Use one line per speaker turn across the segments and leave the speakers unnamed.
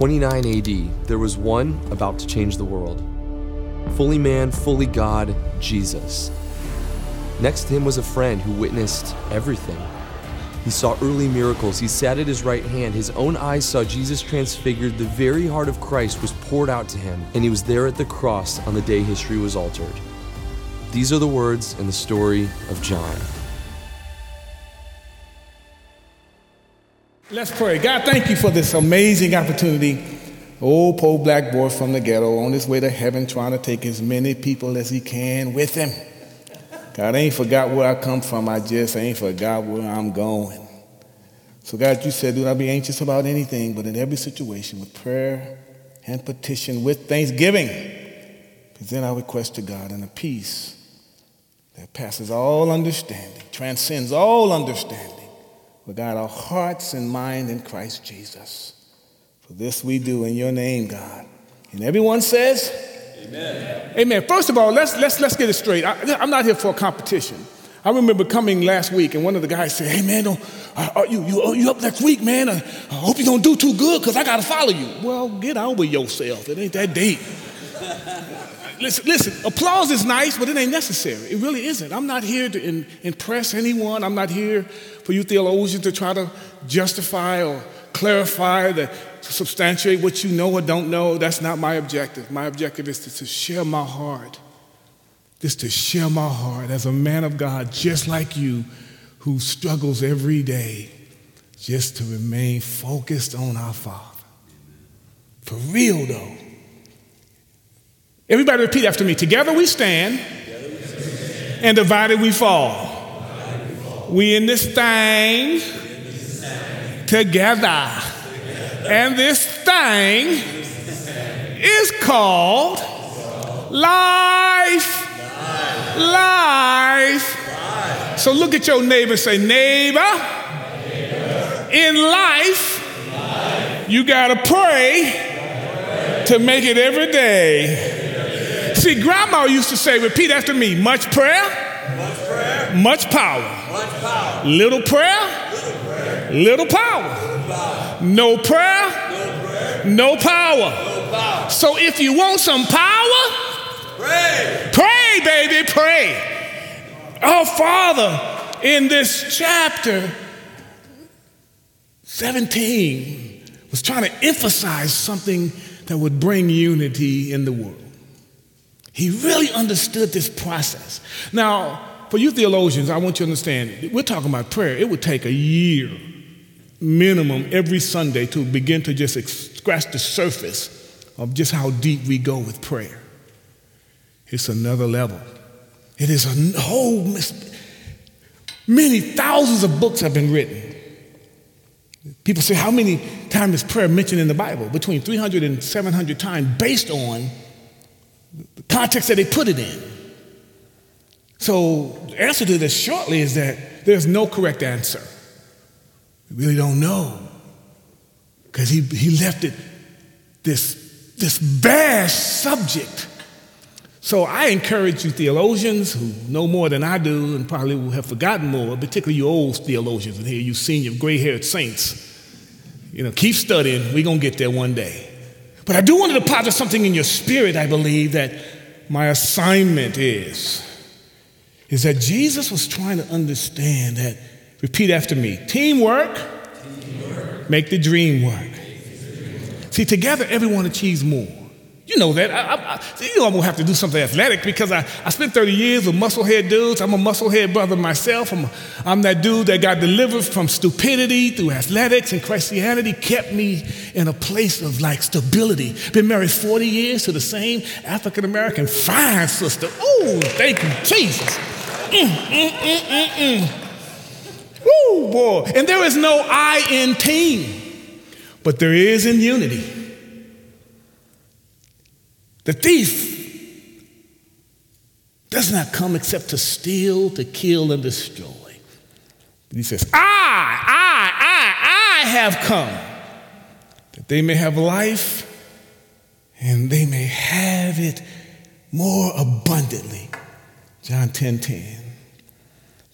29 AD, there was one about to change the world. Fully man, fully God, Jesus. Next to him was a friend who witnessed everything. He saw early miracles. He sat at his right hand. His own eyes saw Jesus transfigured. The very heart of Christ was poured out to him, and he was there at the cross on the day history was altered. These are the words in the story of John.
Let's pray. God, thank you for this amazing opportunity. Old poor black boy from the ghetto on his way to heaven trying to take as many people as he can with him. God, I ain't forgot where I come from. I just ain't forgot where I'm going. So, God, you said, do not be anxious about anything, but in every situation, with prayer and petition, with thanksgiving, present our request to God and a peace that passes all understanding, transcends all understanding. We God, our hearts and mind in Christ Jesus. For this we do in your name, God. And everyone says, Amen. Amen. First of all, let's, let's, let's get it straight. I, am not here for a competition. I remember coming last week and one of the guys said, Hey, man, don't, uh, you, you, you up next week, man? I, I hope you don't do too good because I got to follow you. Well, get on with yourself. It ain't that deep. listen, listen, applause is nice, but it ain't necessary. It really isn't. I'm not here to in, impress anyone. I'm not here for you theologians to try to justify or clarify, to substantiate what you know or don't know. That's not my objective. My objective is to, to share my heart, just to share my heart as a man of God, just like you, who struggles every day just to remain focused on our Father. For real, though. Everybody repeat after me. Together we stand, and divided we fall. We in this thing together. And this thing is called life. Life. So look at your neighbor say, neighbor, in life, you got to pray to make it every day. See, grandma used to say, repeat after me, much prayer, much, prayer, much power. Much power. Little prayer, Little power. No prayer. No power. So if you want some power, pray. Pray, baby, pray. Our Father in this chapter 17 was trying to emphasize something that would bring unity in the world. He really understood this process. Now, for you theologians, I want you to understand, we're talking about prayer. It would take a year minimum every Sunday to begin to just scratch the surface of just how deep we go with prayer. It's another level. It is a whole, many thousands of books have been written. People say, how many times is prayer mentioned in the Bible? Between 300 and 700 times based on the context that they put it in. So the answer to this shortly is that there's no correct answer. We really don't know. Because he, he left it this, this vast subject. So I encourage you theologians who know more than I do and probably will have forgotten more, particularly you old theologians in here, you senior gray-haired saints. You know, keep studying. We're going to get there one day. But I do want to deposit something in your spirit, I believe, that my assignment is. Is that Jesus was trying to understand that Repeat after me teamwork, teamwork. make the dream work. See, together everyone achieves more. You know that. I, I, I, you know I'm gonna have to do something athletic because I, I spent 30 years with musclehead dudes. I'm a musclehead brother myself. I'm, I'm that dude that got delivered from stupidity through athletics, and Christianity kept me in a place of like stability. Been married 40 years to the same African American fine sister. Oh, thank you, Jesus. Mm, mm, mm. Woo, boy. And there is no I in team, but there is in unity. The thief does not come except to steal, to kill, and destroy. But he says, I, I, I, I have come that they may have life and they may have it more abundantly. John 10 10.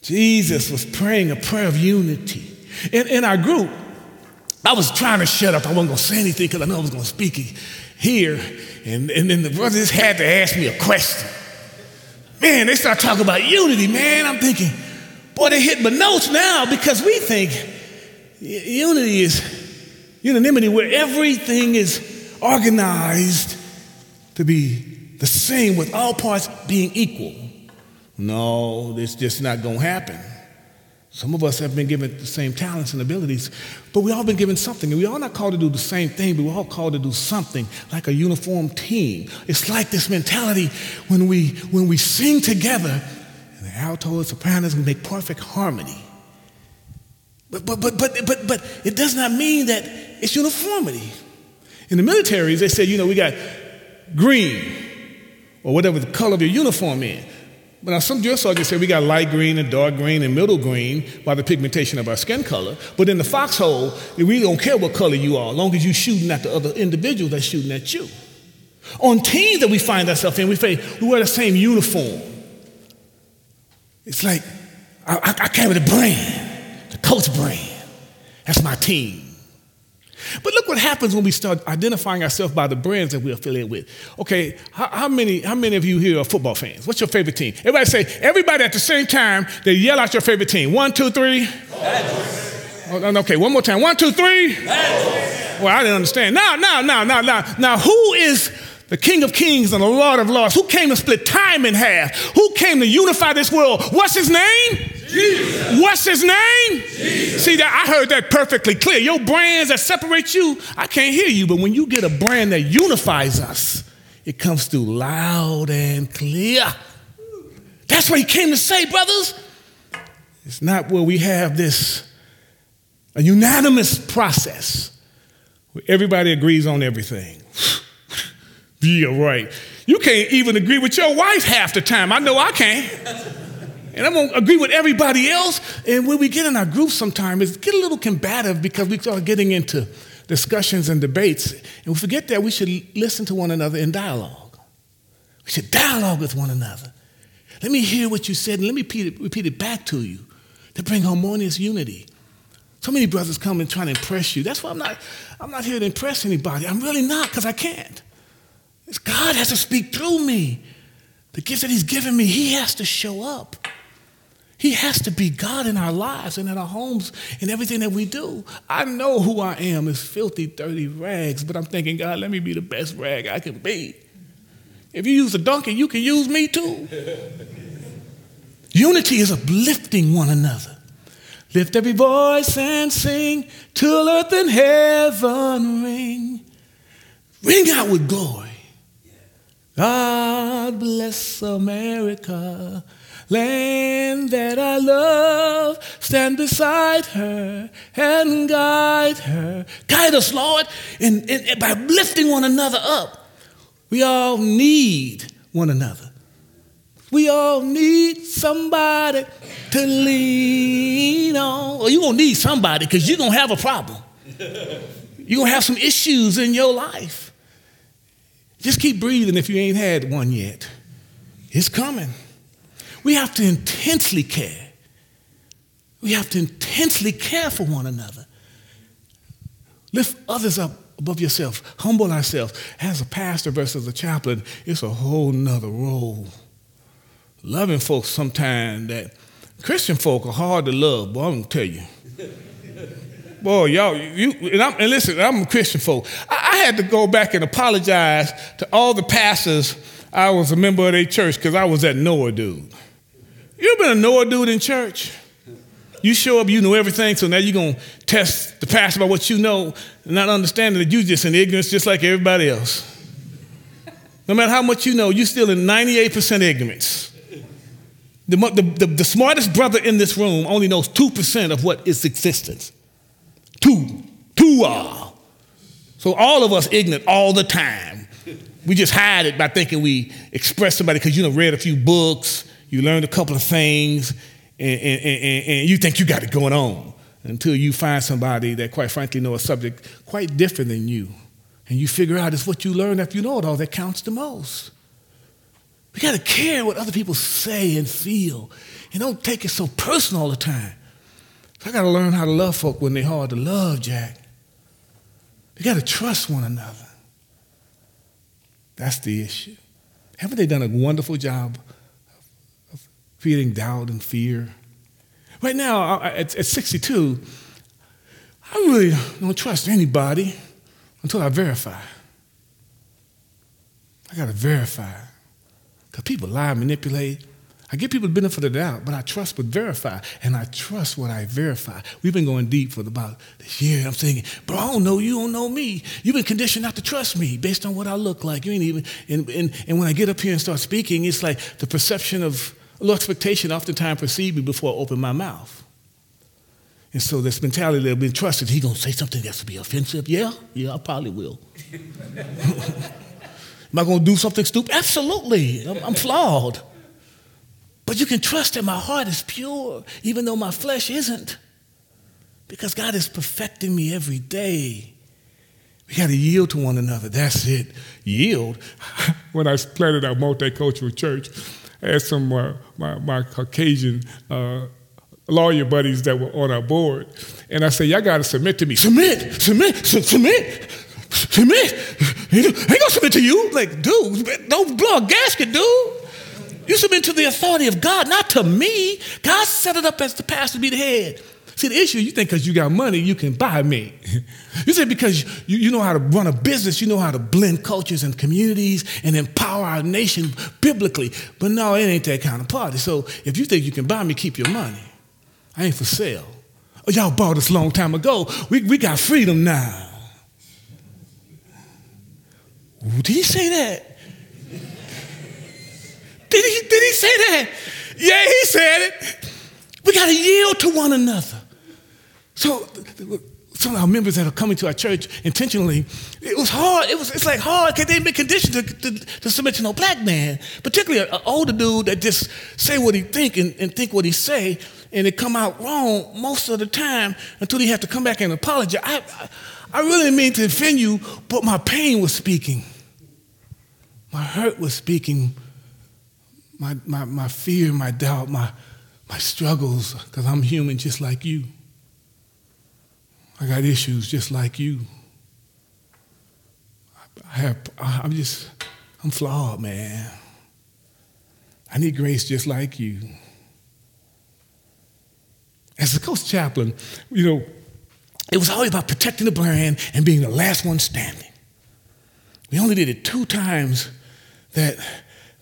Jesus was praying a prayer of unity. In, in our group, I was trying to shut up. I wasn't going to say anything because I know I was going to speak here. And, and then the brothers had to ask me a question. Man, they start talking about unity, man. I'm thinking, boy, they hit my notes now because we think unity is unanimity where everything is organized to be the same with all parts being equal. No, it's just not going to happen. Some of us have been given the same talents and abilities, but we all been given something. And we all not called to do the same thing, but we're all called to do something like a uniform team. It's like this mentality when we when we sing together, and the alto and sopranos make perfect harmony. But but but but but but it does not mean that it's uniformity. In the militaries, they said, you know, we got green, or whatever the color of your uniform is. But now some sergeants say we got light green and dark green and middle green by the pigmentation of our skin color. But in the foxhole, we really don't care what color you are, as long as you're shooting at the other individual that's shooting at you. On teams that we find ourselves in, we, say, we wear the same uniform. It's like I, I, I carry the brand, the Colts brand. That's my team. But look what happens when we start identifying ourselves by the brands that we affiliate with. Okay, how, how, many, how many of you here are football fans? What's your favorite team? Everybody say, everybody at the same time, they yell out your favorite team. One, two, three. Oh, okay, one more time. One, two, three. Well, I didn't understand. Now, now, now, now, now, now, who is the King of Kings and the Lord of Lords? Who came to split time in half? Who came to unify this world? What's his name? Jesus. What's his name? Jesus. See that I heard that perfectly clear. Your brands that separate you, I can't hear you, but when you get a brand that unifies us, it comes through loud and clear. That's what he came to say, brothers. It's not where we have this a unanimous process where everybody agrees on everything. yeah, right. You can't even agree with your wife half the time. I know I can't and I'm gonna agree with everybody else. And when we get in our groups sometimes, it's get a little combative because we start getting into discussions and debates. And we forget that we should listen to one another in dialogue. We should dialogue with one another. Let me hear what you said and let me repeat it, repeat it back to you to bring harmonious unity. So many brothers come and try to impress you. That's why I'm not, I'm not here to impress anybody. I'm really not because I can't. It's God has to speak through me. The gifts that He's given me, He has to show up. He has to be God in our lives and in our homes and everything that we do. I know who I am is filthy, dirty rags, but I'm thinking, God, let me be the best rag I can be. If you use a donkey, you can use me too. Unity is uplifting one another. Lift every voice and sing till earth and heaven ring. Ring out with glory. God bless America land that I love, stand beside her and guide her. Guide us, Lord, and, and, by lifting one another up. We all need one another. We all need somebody to lean on. Or you're going to need somebody because you're going to have a problem. You're going to have some issues in your life. Just keep breathing if you ain't had one yet. It's coming. We have to intensely care. We have to intensely care for one another. Lift others up above yourself. Humble ourselves. As a pastor versus a chaplain, it's a whole nother role. Loving folks sometimes that Christian folk are hard to love, boy, I'm gonna tell you. Boy, y'all, you and, and, listen, I'm a Christian folk. I, I had to go back and apologize to all the pastors I was a member of their church because I was that Noah dude. You ever been a Noah dude in church? You show up, you know everything, so now you're going to test the pastor by what you know, not understanding that you're just in ignorance just like everybody else. No matter how much you know, you're still in 98% ignorance. The, the, the, the, smartest brother in this room only knows 2% of what is existence. Two. Two are. So all of us ignorant all the time. We just hide it by thinking we express somebody because you know read a few books, you learned a couple of things, and, and, and, and you think you got it going on until you find somebody that, quite frankly, know a subject quite different than you. And you figure out it's what you learned after you know it all that counts the most. We got to care what other people say and feel. And don't take it so personal all the time. So I got to learn how to love folk when they're hard to love, Jack. We got to trust one another. That's the issue. Haven't they done a wonderful job feeling doubt and fear? Right now, at, at 62, I really don't trust anybody until I verify. I got to verify. Because people lie, manipulate. I give people the benefit of the doubt, but I trust but verify. And I trust what I verify. We've been going deep for about this year. I'm thinking, bro, I don't know you, don't know me. You've been conditioned not to trust me based on what I look like. You ain't even, and, and, and when I get up here and start speaking, it's like the perception of, low expectation oftentimes precedes me before I open my mouth. And so this mentality that I've been trusted, he gonna say something that's to be offensive? Yeah, yeah, I probably will. Am I gonna do something stupid? Absolutely. I'm, I'm flawed. But you can trust that my heart is pure, even though my flesh isn't. Because God is perfecting me every day. We got to yield to one another. That's it. Yield. when I planted our multicultural church, Had some uh, my, my Caucasian uh, lawyer buddies that were on our board. And I said, Y'all got to submit to me. Submit, submit, su- submit, submit. I ain't gonna submit to you. Like, dude, don't blow a gasket, dude. You submit to the authority of God, not to me. God set it up as the pastor to be the head. See, the issue, you think because you got money, you can buy me. you say because you, you know how to run a business, you know how to blend cultures and communities and empower our nation biblically. But no, it ain't that kind of party. So if you think you can buy me, keep your money. I ain't for sale. Oh, y'all bought us long time ago. We, we got freedom now. Did he say that? Did he, did he say that? Yeah, he said it. We got to yield to one another. So, some of our members that are coming to our church intentionally, it was hard. It was, it's like hard because they've been conditioned to, to, to, submit to no black man, particularly an older dude that just say what he think and, and think what he say, and it come out wrong most of the time until he have to come back and apologize. I, I, I really mean to offend you, but my pain was speaking. My hurt was speaking my, my, my fear, my doubt, my, my struggles, because I'm human just like you. I got issues just like you. I have, I'm just, I'm flawed, man. I need grace just like you. As a Colts chaplain, you know, it was always about protecting the brand and being the last one standing. We only did it two times that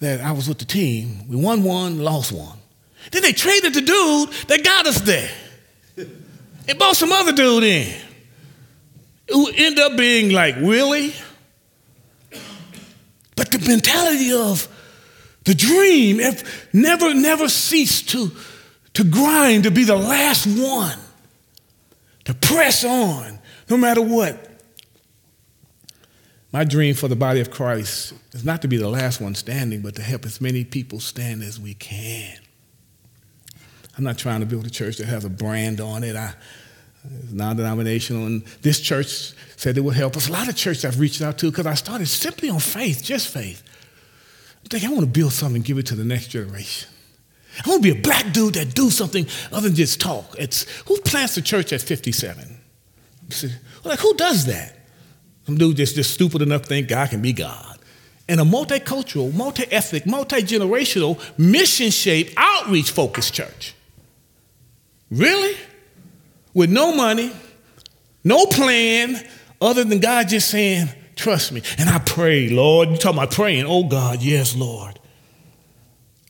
that I was with the team. We won one, lost one. Then they traded the dude that got us there and brought some other dude in who ended up being like Willie. But the mentality of the dream never, never ceased to, to grind to be the last one, to press on no matter what. My dream for the body of Christ is not to be the last one standing, but to help as many people stand as we can. I'm not trying to build a church that has a brand on it. I, it's non-denominational, and this church said it would help us. A lot of churches I've reached out to because I started simply on faith, just faith. I think I want to build something and give it to the next generation. I want to be a black dude that do something other than just talk. It's who plants a church at 57? Like who does that? Some dude just, just stupid enough to think God can be God. And a multicultural, multi-ethnic, multi-generational, mission-shaped, outreach-focused church. Really? With no money, no plan, other than God just saying, trust me. And I pray, Lord, you talking about praying, oh God, yes, Lord.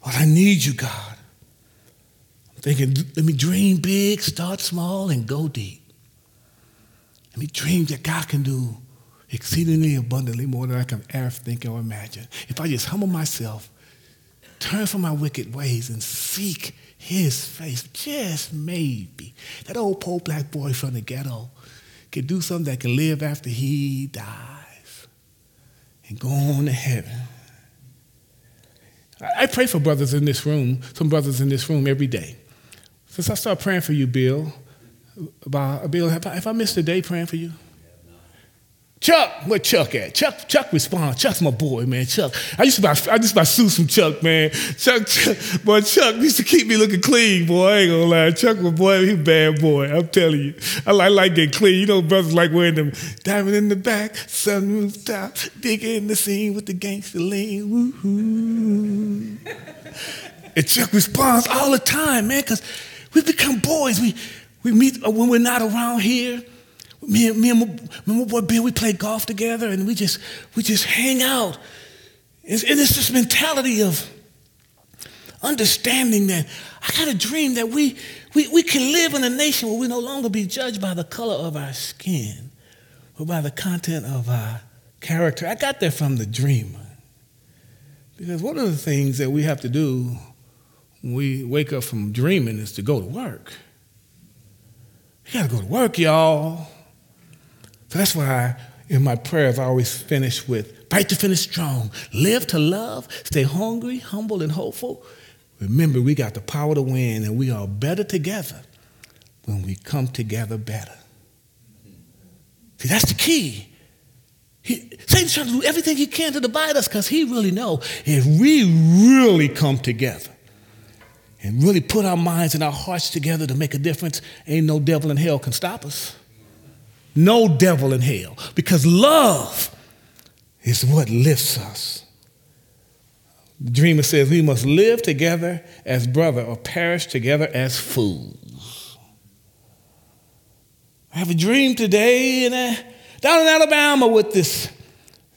Lord, I need you, God. I'm thinking, let me dream big, start small, and go deep. Let me dream that God can do exceedingly abundantly more than I can ever think or imagine. If I just humble myself, turn from my wicked ways, and seek his face, just maybe, that old poor black boy from the ghetto can do something that can live after he dies and go on to heaven. I pray for brothers in this room, some brothers in this room every day. Since I started praying for you, Bill, Bill, have I, have I missed a day praying for you? Chuck, where Chuck at? Chuck, Chuck responds. Chuck's my boy, man. Chuck. I used to buy, I used to buy suits from Chuck, man. Chuck, Chuck, boy, Chuck used to keep me looking clean, boy. I ain't gonna lie. Chuck my boy, he bad boy. I'm telling you. I like, like getting clean. You know, brothers like wearing them diamond in the back, sunroof top, big in the scene with the gangster lean. Woo-hoo. and Chuck responds all the time, man, because we become boys. We we meet uh, when we're not around here me, and me and my boy Bill, we play golf together and we just, we just hang out. And it's this mentality of understanding that I got a dream that we, we, we can live in a nation where we no longer be judged by the color of our skin or by the content of our character. I got that from the dreamer. Because one of the things that we have to do when we wake up from dreaming is to go to work. You gotta go to work, y'all. So that's why in my prayers I always finish with fight to finish strong, live to love, stay hungry, humble, and hopeful. Remember, we got the power to win, and we are better together when we come together better. See, that's the key. He, Satan's trying to do everything he can to divide us because he really know if we really come together and really put our minds and our hearts together to make a difference, ain't no devil in hell can stop us. No devil in hell. Because love is what lifts us. The dreamer says we must live together as brother or perish together as fools. I have a dream today and uh, down in Alabama with this,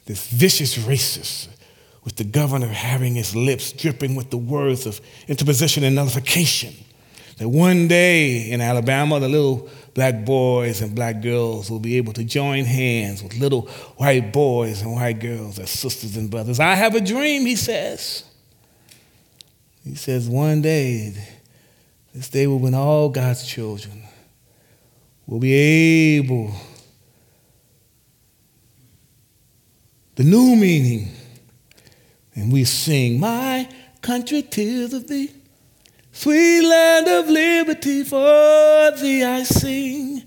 this vicious racist, with the governor having his lips dripping with the words of interposition and nullification. That one day in Alabama, the little black boys and black girls will be able to join hands with little white boys and white girls as sisters and brothers. I have a dream, he says. He says, one day, this day will when all God's children will be able, the new meaning, and we sing, My country, tears of thee. Sweet land of liberty, for thee I sing.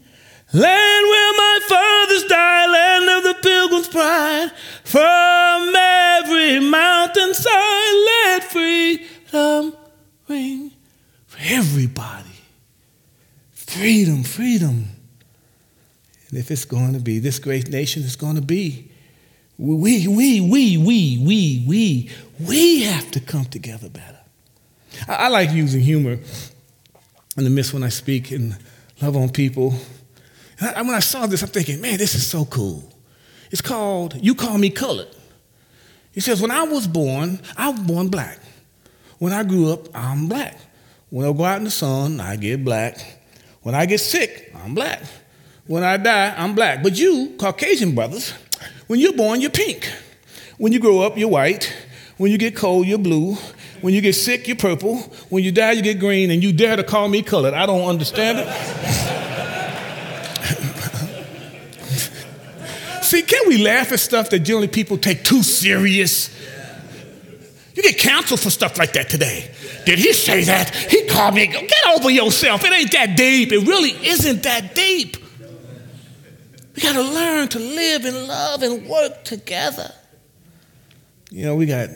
Land where my fathers died, land of the pilgrim's pride. From every mountainside, let freedom ring for everybody. Freedom, freedom. And if it's going to be, this great nation it's going to be, we, we, we, we, we, we, we have to come together better. I, I like using humor in the midst when I speak and love on people. And I, when I saw this, I'm thinking, man, this is so cool. It's called You Call Me Colored. He says, when I was born, I was born black. When I grew up, I'm black. When I go out in the sun, I get black. When I get sick, I'm black. When I die, I'm black. But you, Caucasian brothers, when you're born, you're pink. When you grow up, you're white. When you get cold, you're blue. When you get sick, you're purple. When you die, you get green, and you dare to call me colored. I don't understand it. See, can we laugh at stuff that generally people take too serious? You get canceled for stuff like that today. Did he say that? He called me. Get over yourself. It ain't that deep. It really isn't that deep. We got to learn to live and love and work together. You know, we got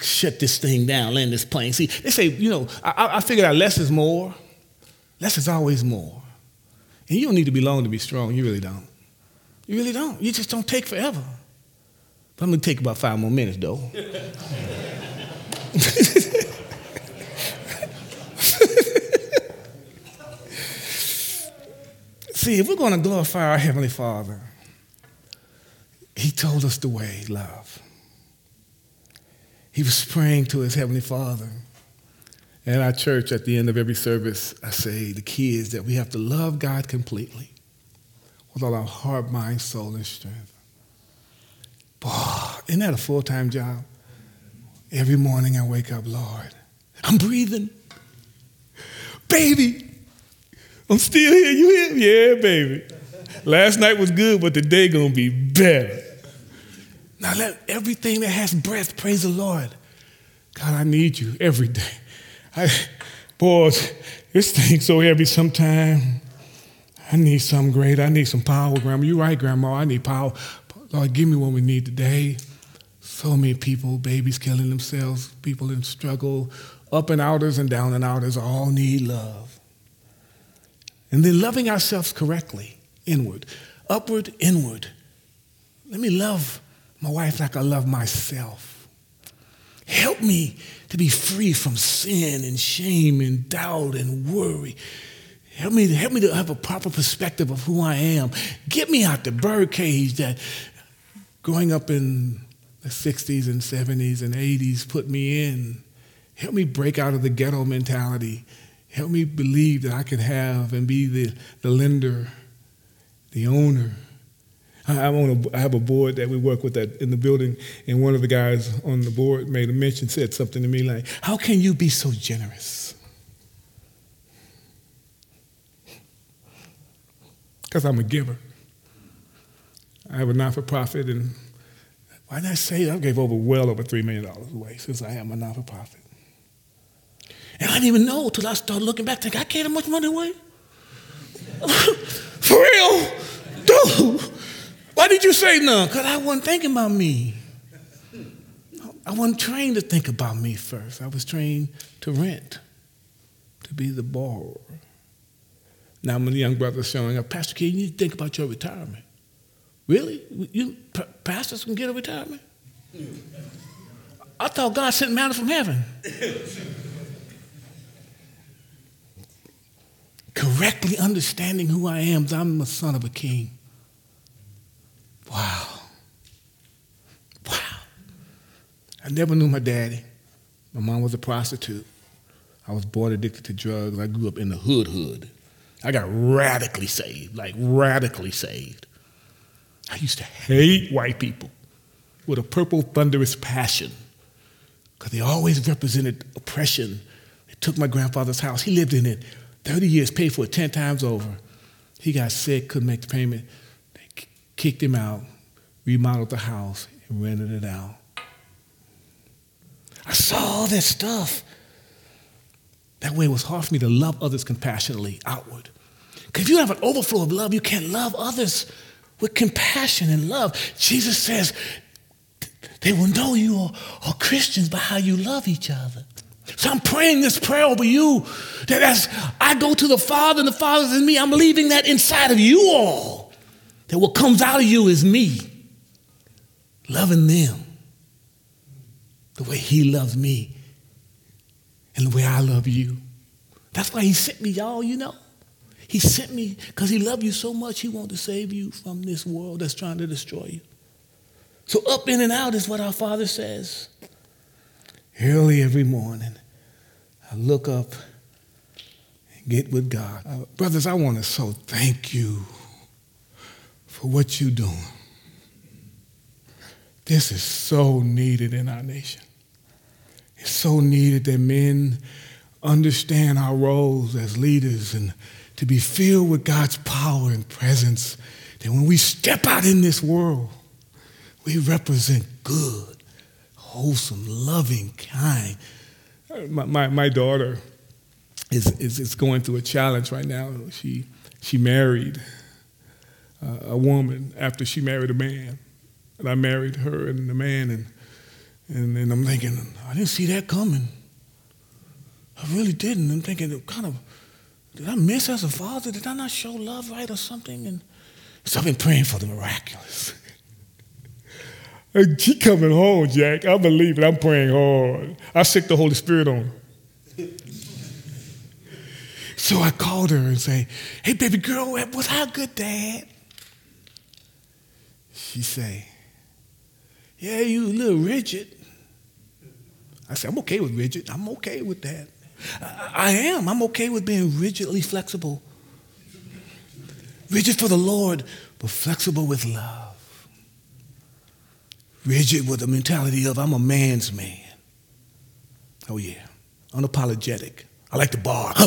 shut this thing down, land this plane. See, they say, you know, I, I figured out less is more. Less is always more. And you don't need to be long to be strong. You really don't. You really don't. You just don't take forever. But I'm going to take about five more minutes, though. See, if we're going to glorify our Heavenly Father, He told us the way, love. He was praying to his Heavenly Father. And our church, at the end of every service, I say the key is that we have to love God completely with all our heart, mind, soul, and strength. Boy, isn't that a full time job? Every morning I wake up, Lord, I'm breathing. Baby, I'm still here. You here? Yeah, baby. Last night was good, but today gonna be better. Now let everything that has breath praise the Lord. God, I need you every day. I, boys, this thing's so heavy sometimes. I need something great. I need some power, Grandma. You're right, Grandma. I need power. Lord, give me what we need today. So many people, babies killing themselves, people in struggle, up and outers and down and outers all need love. And then loving ourselves correctly, inward, upward, inward. Let me love my wife like I love myself. Help me to be free from sin and shame and doubt and worry. Help me, help me to have a proper perspective of who I am. Get me out the birdcage that growing up in the 60s and 70s and 80s put me in. Help me break out of the ghetto mentality. Help me believe that I can have and be the, the lender, the owner. I, I'm on a, I have a board that we work with that in the building, and one of the guys on the board made a mention, said something to me like, How can you be so generous? Because I'm a giver. I have a non for profit, and why did I say? I gave over well over $3 million away since I had my non for profit. And I didn't even know until I started looking back, thinking, I gave that much money away? For real? Dude, why did you say none? Because I wasn't thinking about me. I wasn't trained to think about me first. I was trained to rent, to be the borrower. Now, the young brother's showing up, Pastor King, you need to think about your retirement. Really? You pastors can get a retirement? I thought God sent manna from heaven. Correctly understanding who I am, I'm the son of a king. Wow. Wow. I never knew my daddy. My mom was a prostitute. I was born addicted to drugs. I grew up in the hood hood. I got radically saved, like radically saved. I used to hate white people with a purple thunderous passion because they always represented oppression. They took my grandfather's house. He lived in it 30 years, paid for it 10 times over. He got sick, couldn't make the payment. Kicked him out, remodeled the house, and rented it out. I saw all this stuff. That way it was hard for me to love others compassionately outward. Because if you have an overflow of love, you can't love others with compassion and love. Jesus says, they will know you are, are Christians by how you love each other. So I'm praying this prayer over you that as I go to the Father and the Father's in me, I'm leaving that inside of you all. That what comes out of you is me loving them the way He loves me and the way I love you. That's why He sent me, y'all, you know. He sent me because he loved you so much, he wanted to save you from this world that's trying to destroy you. So up in and out is what our Father says. Early every morning, I look up and get with God. Uh, brothers, I want to so thank you for what you're doing. This is so needed in our nation. It's so needed that men understand our roles as leaders and to be filled with God's power and presence, that when we step out in this world, we represent good, wholesome, loving, kind. My, my, my daughter is, is, is going through a challenge right now. She, she married uh, a woman after she married a man. And I married her and the man, and, and, and I'm thinking, I didn't see that coming. I really didn't. I'm thinking, kind of, did I miss as a father? Did I not show love right or something? And so I've been praying for the miraculous. she coming home, Jack. I believe it. I'm praying hard. I sick the Holy Spirit on her. so I called her and say, "Hey, baby girl, was how good, Dad?" She say, "Yeah, you a little rigid." I said, "I'm okay with rigid. I'm okay with that." I am. I'm okay with being rigidly flexible. Rigid for the Lord, but flexible with love. Rigid with the mentality of I'm a man's man. Oh, yeah. Unapologetic. I like the bar.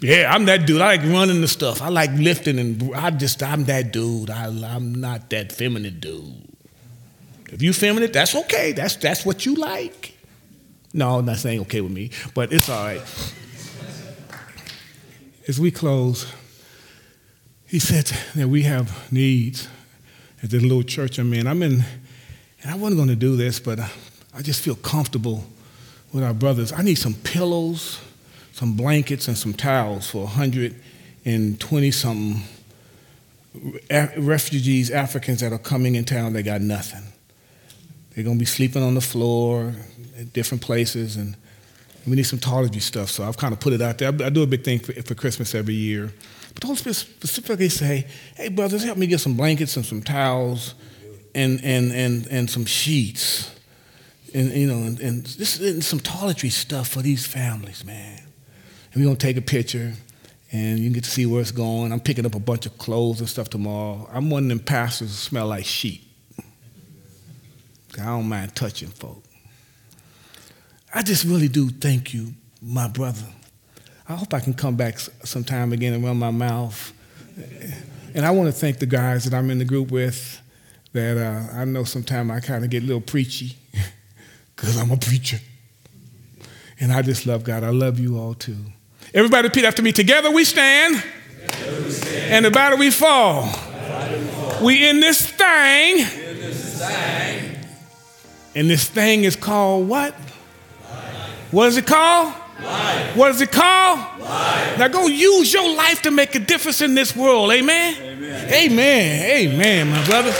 yeah, I'm that dude. I like running the stuff. I like lifting, and I just, I'm that dude. I, I'm not that feminine dude. If you feminine, that's okay. That's, that's what you like. No, I'm not saying okay with me, but it's all right. as we close, he said that we have needs at this little church I'm in. I'm in, and I wasn't going to do this, but I just feel comfortable with our brothers. I need some pillows, some blankets, and some towels for 120 something refugees, Africans that are coming in town. They got nothing. They're going to be sleeping on the floor at different places, and we need some toiletry stuff. So I've kind of put it out there. I do a big thing for, Christmas every year. But the Holy Spirit specifically say, hey, brothers, help me get some blankets and some towels and, and, and, and some sheets. And, you know, and, and, this, and some toiletry stuff for these families, man. And we're going to take a picture and you can get to see where it's going. I'm picking up a bunch of clothes and stuff tomorrow. I'm one of them pastors who smell like sheep. I don't mind touching folk. I just really do thank you, my brother. I hope I can come back sometime again and run my mouth. And I want to thank the guys that I'm in the group with that uh, I know sometimes I kind of get a little preachy because I'm a preacher. And I just love God. I love you all too. Everybody repeat after me. Together we stand, and the battle we fall. we, in this thing. And this thing is called what? What is it called? Life. What is it called? Life. Now go use your life to make a difference in this world. Amen. Amen. Amen, Amen my brother.